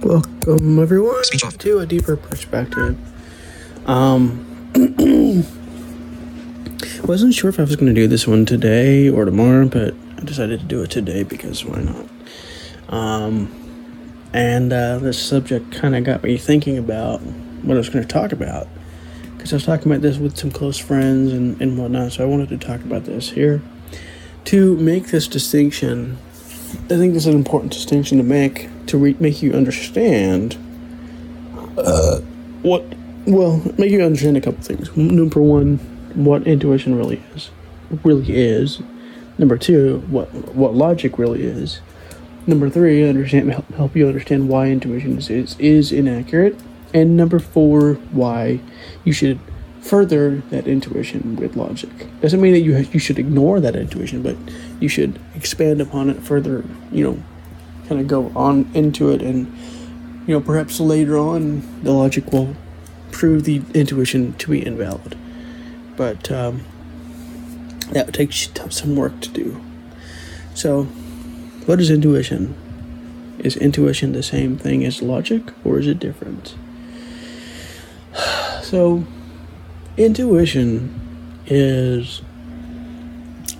Welcome everyone to a deeper perspective. Um, wasn't sure if I was going to do this one today or tomorrow, but I decided to do it today because why not? Um, and uh, this subject kind of got me thinking about what I was going to talk about because I was talking about this with some close friends and, and whatnot. So I wanted to talk about this here to make this distinction. I think this is an important distinction to make to re- make you understand uh, what. Well, make you understand a couple things. Number one, what intuition really is, really is. Number two, what what logic really is. Number three, understand help, help you understand why intuition is, is is inaccurate. And number four, why you should further that intuition with logic. Doesn't mean that you you should ignore that intuition, but you should expand upon it further. You know, kind of go on into it, and you know perhaps later on the logic will prove the intuition to be invalid. But um, that takes some work to do. So, what is intuition? Is intuition the same thing as logic, or is it different? So, intuition is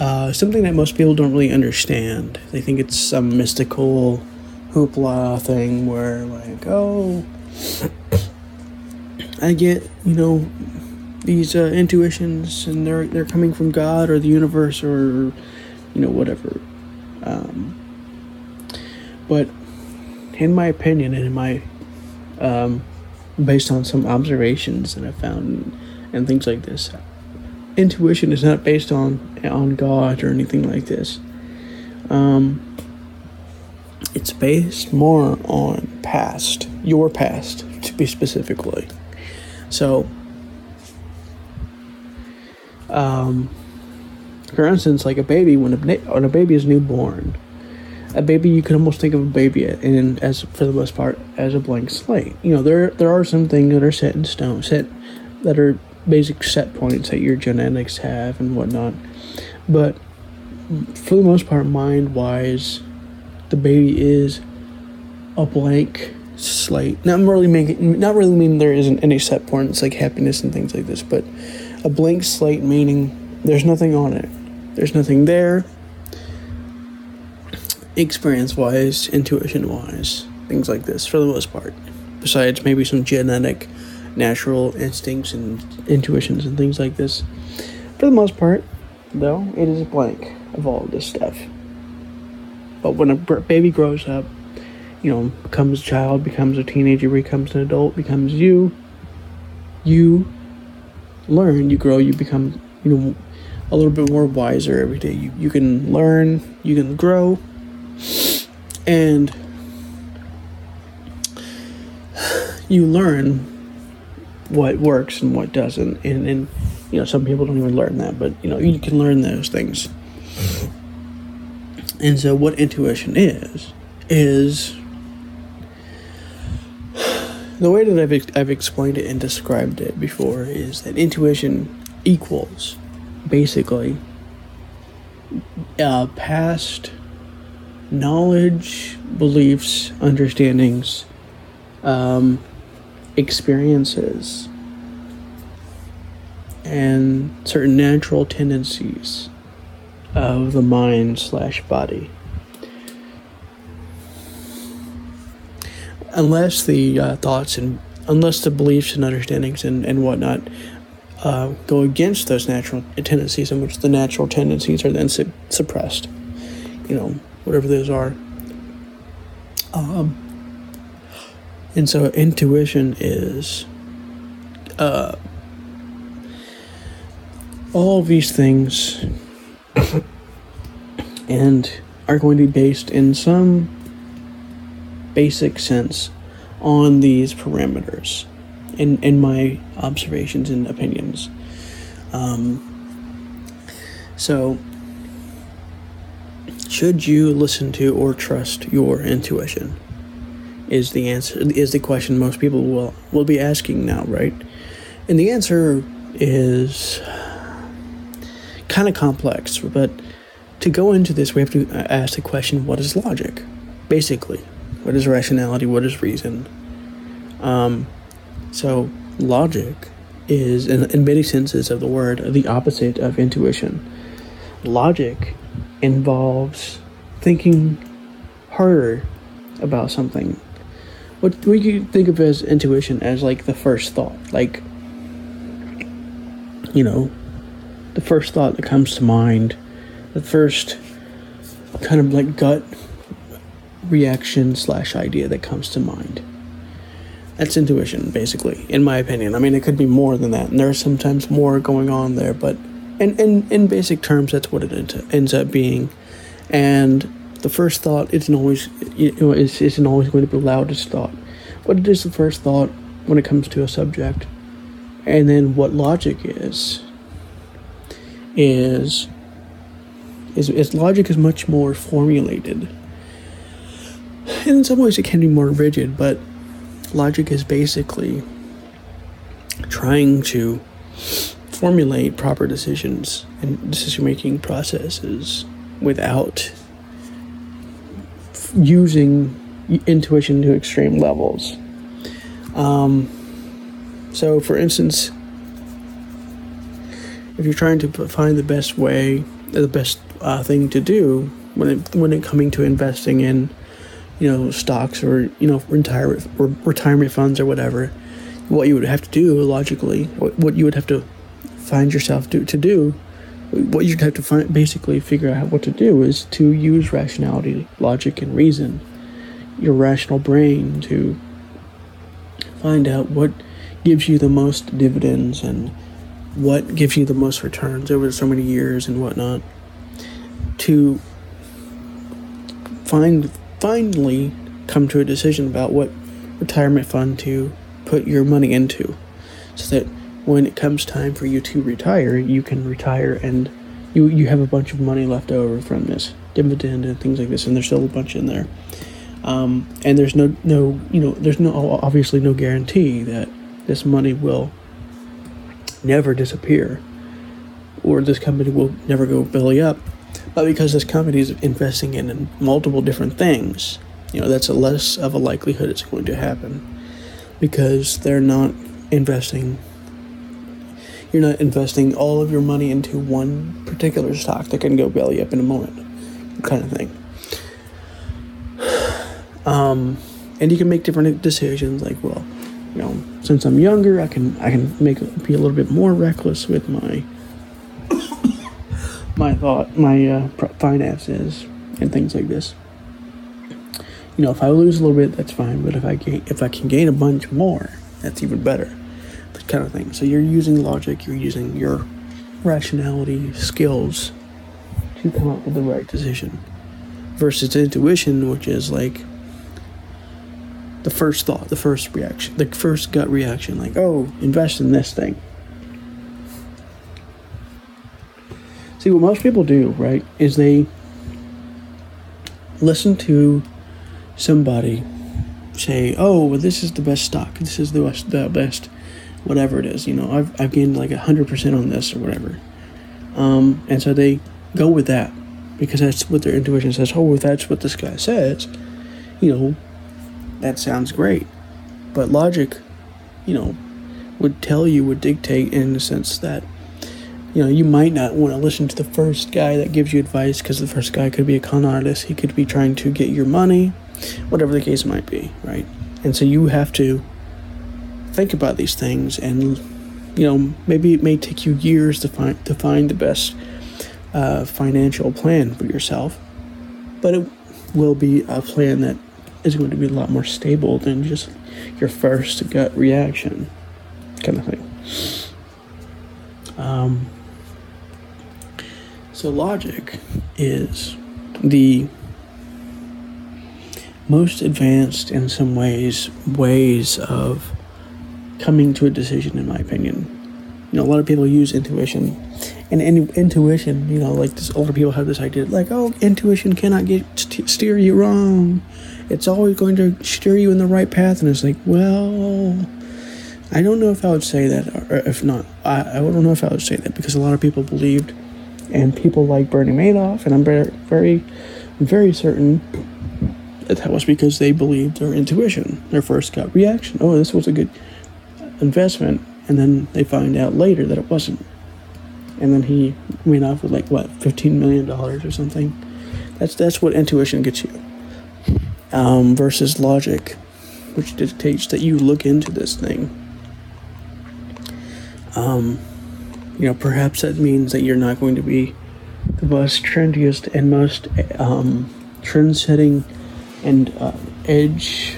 uh, something that most people don't really understand. They think it's some mystical hoopla thing where, like, oh, I get, you know, these uh, intuitions and they're, they're coming from God or the universe or, you know, whatever. Um, but in my opinion and in my, um, based on some observations that I found and things like this. Intuition is not based on on God or anything like this. Um, it's based more on past, your past, to be specifically. So, um, for instance, like a baby, when a when a baby is newborn, a baby you can almost think of a baby in as for the most part as a blank slate. You know, there there are some things that are set in stone, set that are basic set points that your genetics have and whatnot. But for the most part, mind wise, the baby is a blank slate. Not really making, not really meaning there isn't any set points like happiness and things like this, but a blank slate meaning there's nothing on it. There's nothing there. Experience wise, intuition wise, things like this for the most part. Besides maybe some genetic natural instincts and intuitions and things like this. For the most part, though, it is a blank of all of this stuff. But when a baby grows up, you know, becomes a child, becomes a teenager, becomes an adult, becomes you, you learn, you grow, you become, you know, a little bit more wiser every day. You, you can learn, you can grow, and you learn what works and what doesn't. And, and you know some people don't even learn that but you know you can learn those things. And so what intuition is is the way that I've, I've explained it and described it before is that intuition equals basically uh, past knowledge beliefs understandings um, experiences and certain natural tendencies of the mind slash body. Unless the uh, thoughts and unless the beliefs and understandings and, and whatnot uh, go against those natural tendencies, in which the natural tendencies are then su- suppressed, you know, whatever those are. Um, and so intuition is uh, all these things and are going to be based in some basic sense on these parameters in, in my observations and opinions. Um, so, should you listen to or trust your intuition? Is the answer is the question most people will will be asking now, right? And the answer is kind of complex, but to go into this, we have to ask the question: What is logic? Basically, What is rationality? What is reason? Um, so logic is, in, in many senses of the word, the opposite of intuition. Logic involves thinking harder about something. What we could think of as intuition as like the first thought, like you know, the first thought that comes to mind, the first kind of like gut reaction slash idea that comes to mind. That's intuition, basically, in my opinion. I mean, it could be more than that, and there's sometimes more going on there, but in, in, in basic terms, that's what it ends up being. And the first thought isn't always, you know, isn't always going to be the loudest thought, but it is the first thought when it comes to a subject. And then what logic is, is, is, is logic is much more formulated. In some ways, it can be more rigid, but logic is basically trying to formulate proper decisions and decision making processes without using intuition to extreme levels. Um, so, for instance, if you're trying to find the best way, the best uh, thing to do when it when it coming to investing in you know stocks or you know retirement or retirement funds or whatever what you would have to do logically what you would have to find yourself to, to do what you'd have to find basically figure out what to do is to use rationality logic and reason your rational brain to find out what gives you the most dividends and what gives you the most returns over so many years and whatnot to find finally come to a decision about what retirement fund to put your money into so that when it comes time for you to retire, you can retire and you, you have a bunch of money left over from this dividend and things like this, and there's still a bunch in there. Um, and there's no, no, you know, there's no, obviously no guarantee that this money will never disappear or this company will never go belly up but because this company is investing in multiple different things, you know, that's a less of a likelihood it's going to happen because they're not investing you're not investing all of your money into one particular stock that can go belly up in a moment kind of thing um, and you can make different decisions like well you know since i'm younger i can i can make be a little bit more reckless with my my thought, my uh, finances, and things like this. You know, if I lose a little bit, that's fine. But if I gain, if I can gain a bunch more, that's even better. Kind of thing. So you're using logic, you're using your rationality skills to come up with the right decision, versus intuition, which is like the first thought, the first reaction, the first gut reaction, like, oh, invest in this thing. See, what most people do, right, is they listen to somebody say, "Oh, well, this is the best stock. This is the best, the best, whatever it is." You know, I've I've gained like hundred percent on this or whatever, um, and so they go with that because that's what their intuition says. Oh, if that's what this guy says, you know, that sounds great. But logic, you know, would tell you would dictate in the sense that you know, you might not want to listen to the first guy that gives you advice because the first guy could be a con artist. He could be trying to get your money, whatever the case might be, right? And so you have to think about these things, and you know, maybe it may take you years to find to find the best uh, financial plan for yourself, but it will be a plan that is going to be a lot more stable than just your first gut reaction, kind of thing. Um, so, logic is the most advanced, in some ways, ways of coming to a decision, in my opinion. You know, a lot of people use intuition, and in, intuition, you know, like this, older people have this idea, like, oh, intuition cannot get st- steer you wrong. It's always going to steer you in the right path, and it's like, well, I don't know if I would say that, or if not, I, I don't know if I would say that because a lot of people believed and people like Bernie Madoff, and I'm very, very, very certain that that was because they believed their intuition, their first gut reaction. Oh, this was a good investment, and then they find out later that it wasn't. And then he went off with like what, fifteen million dollars or something. That's that's what intuition gets you. Um, versus logic, which dictates that you look into this thing. Um, you know, perhaps that means that you're not going to be the most trendiest and most um, trend-setting and uh, edge,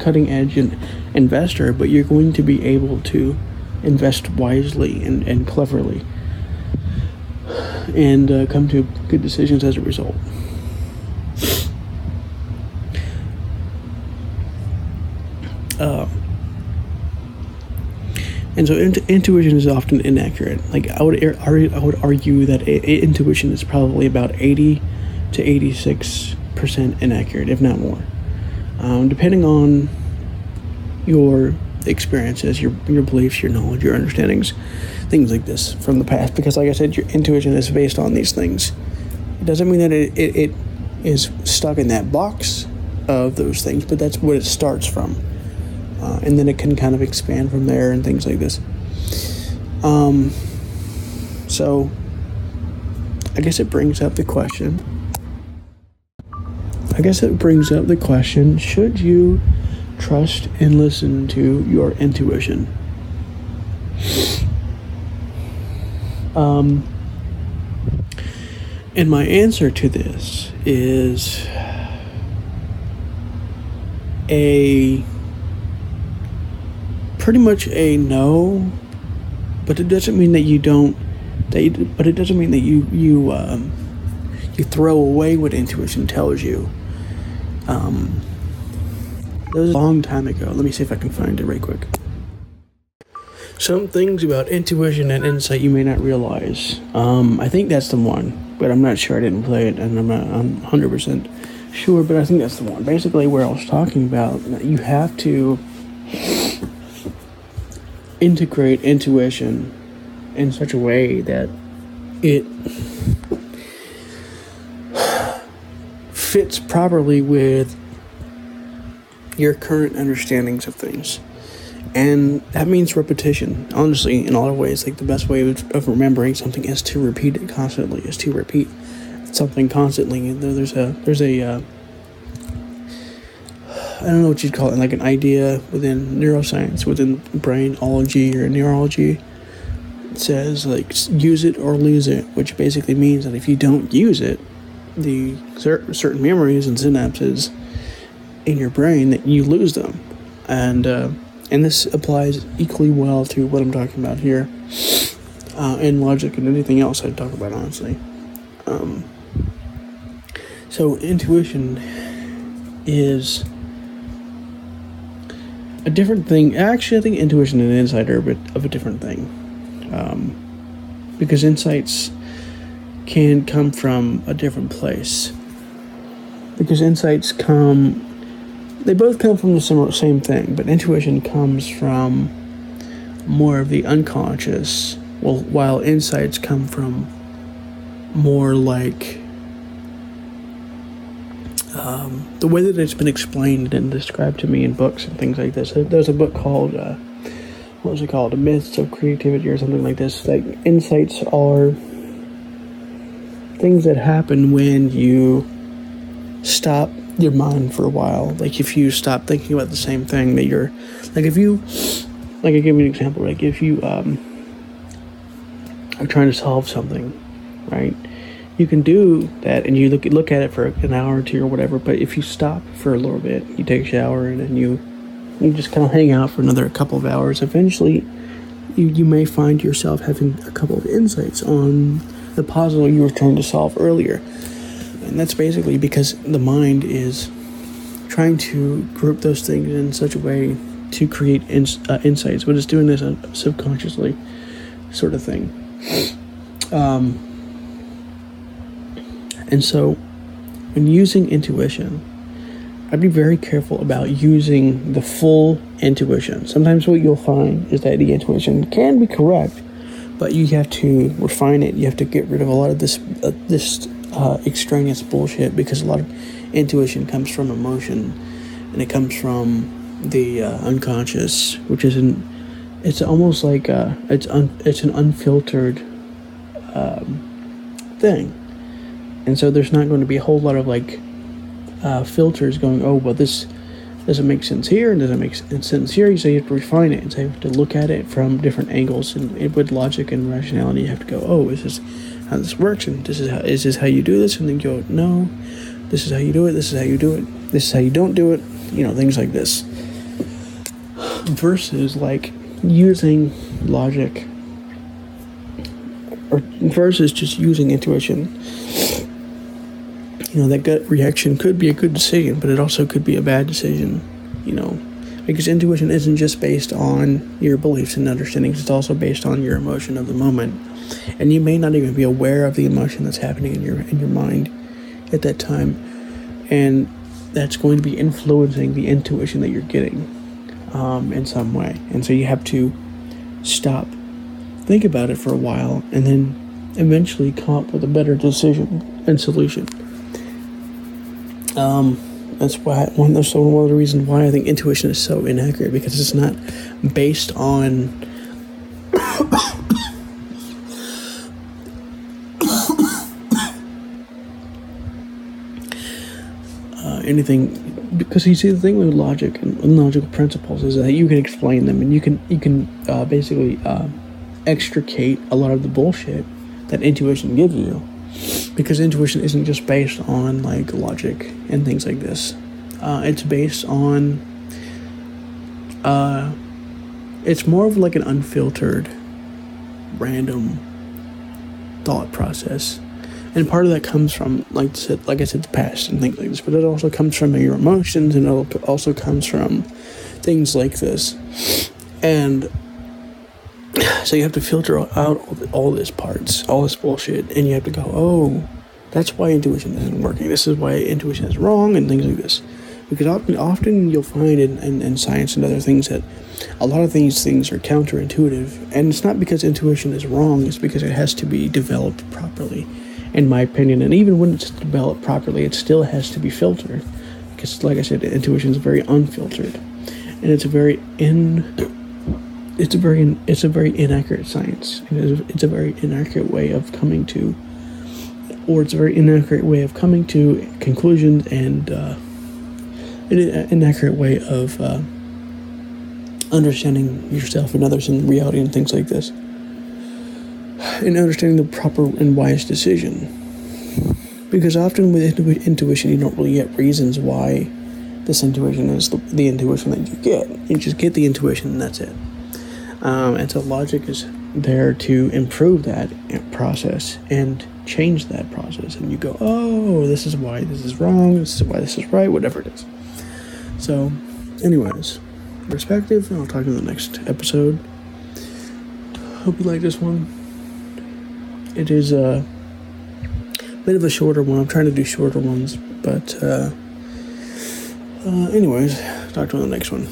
cutting edge and investor, but you're going to be able to invest wisely and, and cleverly and uh, come to good decisions as a result. Uh, and so int- intuition is often inaccurate. Like I would, I would argue that intuition is probably about eighty to eighty-six percent inaccurate, if not more, um, depending on your experiences, your your beliefs, your knowledge, your understandings, things like this from the past. Because, like I said, your intuition is based on these things. It doesn't mean that it, it, it is stuck in that box of those things, but that's what it starts from. Uh, and then it can kind of expand from there and things like this. Um, so, I guess it brings up the question. I guess it brings up the question should you trust and listen to your intuition? Um, and my answer to this is a pretty much a no, but it doesn't mean that you don't. That you, but it doesn't mean that you you um, you throw away what intuition tells you. Um, that was a long time ago. Let me see if I can find it right quick. Some things about intuition and insight you may not realize. Um, I think that's the one, but I'm not sure. I didn't play it, and I'm not. I'm 100 percent sure, but I think that's the one. Basically, where I was talking about, you have to integrate intuition in such a way that it fits properly with your current understandings of things. And that means repetition. Honestly, in a lot of ways, like the best way of, remembering something is to repeat it constantly, is to repeat something constantly. There's a, there's a, uh, I don't know what you'd call it, like an idea within neuroscience, within brainology or neurology. It says like use it or lose it, which basically means that if you don't use it, the cer- certain memories and synapses in your brain that you lose them, and uh, and this applies equally well to what I'm talking about here, uh, in logic and anything else I talk about honestly. Um, so intuition is a different thing. Actually, I think intuition and insight are a bit of a different thing, um, because insights can come from a different place. Because insights come, they both come from the same thing, but intuition comes from more of the unconscious, well, while insights come from more like um, the way that it's been explained and described to me in books and things like this. There's a book called, uh, what was it called? The Myths of Creativity or something like this. Like, insights are things that happen when you stop your mind for a while. Like, if you stop thinking about the same thing that you're, like, if you, like, I give you an example, like, if you, um, are trying to solve something, right? you can do that and you look look at it for an hour or two or whatever. But if you stop for a little bit, you take a shower and then you you just kind of hang out for another couple of hours. Eventually, you you may find yourself having a couple of insights on the puzzle you were trying to solve earlier, and that's basically because the mind is trying to group those things in such a way to create ins- uh, insights, but it's doing this subconsciously, sort of thing. Um, and so, when using intuition, I'd be very careful about using the full intuition. Sometimes what you'll find is that the intuition can be correct, but you have to refine it. You have to get rid of a lot of this uh, this uh, extraneous bullshit because a lot of intuition comes from emotion, and it comes from the uh, unconscious, which is an it's almost like uh, it's un, it's an unfiltered um, thing, and so there's not going to be a whole lot of like uh, filters going. Oh well, this doesn't make sense here, and doesn't make sense here. So you have to refine it, and so you have to look at it from different angles, and it, with logic and rationality, you have to go. Oh, is this how this works, and this is how is this how you do this, and then go no, this is how you do it. This is how you do it. This is how you don't do it. You know things like this. Versus like using logic or versus just using intuition. You know, that gut reaction could be a good decision, but it also could be a bad decision, you know, because intuition isn't just based on your beliefs and understandings, it's also based on your emotion of the moment. And you may not even be aware of the emotion that's happening in your in your mind at that time. And that's going to be influencing the intuition that you're getting um, in some way. And so you have to stop, think about it for a while, and then eventually come up with a better decision and solution. Um, that's why one. That's one of the reasons why I think intuition is so inaccurate because it's not based on. uh, anything because you see the thing with logic and logical principles is that you can explain them and you can you can uh, basically uh, extricate a lot of the bullshit that intuition gives you because intuition isn't just based on like logic and things like this uh, it's based on uh, it's more of like an unfiltered random thought process and part of that comes from like I said, like I said, the past and things like this. But it also comes from your emotions, and it also comes from things like this. And so you have to filter out all, the, all this parts, all this bullshit, and you have to go, oh, that's why intuition isn't working. This is why intuition is wrong, and things like this. Because often, often you'll find in, in, in science and other things that a lot of these things are counterintuitive, and it's not because intuition is wrong. It's because it has to be developed properly in my opinion. And even when it's developed properly, it still has to be filtered because, like I said, intuition is very unfiltered, and it's a very in. It's a very it's a very inaccurate science. It is, it's a very inaccurate way of coming to, or it's a very inaccurate way of coming to conclusions and uh, an inaccurate way of uh, understanding yourself and others in reality and things like this in understanding the proper and wise decision. Because often with intuition, you don't really get reasons why this intuition is the, the intuition that you get. You just get the intuition, and that's it. Um, and so logic is there to improve that process and change that process. And you go, oh, this is why this is wrong, this is why this is right, whatever it is. So, anyways, perspective, I'll talk in the next episode. Hope you like this one. It is a bit of a shorter one. I'm trying to do shorter ones, but uh, uh, anyways, talk to you on the next one.